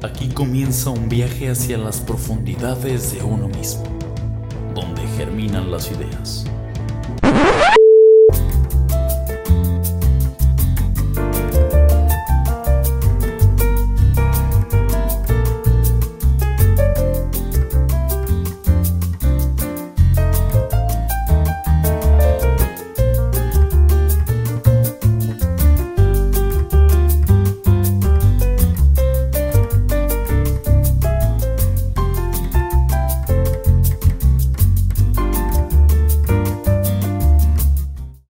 Aquí comienza un viaje hacia las profundidades de uno mismo, donde germinan las ideas.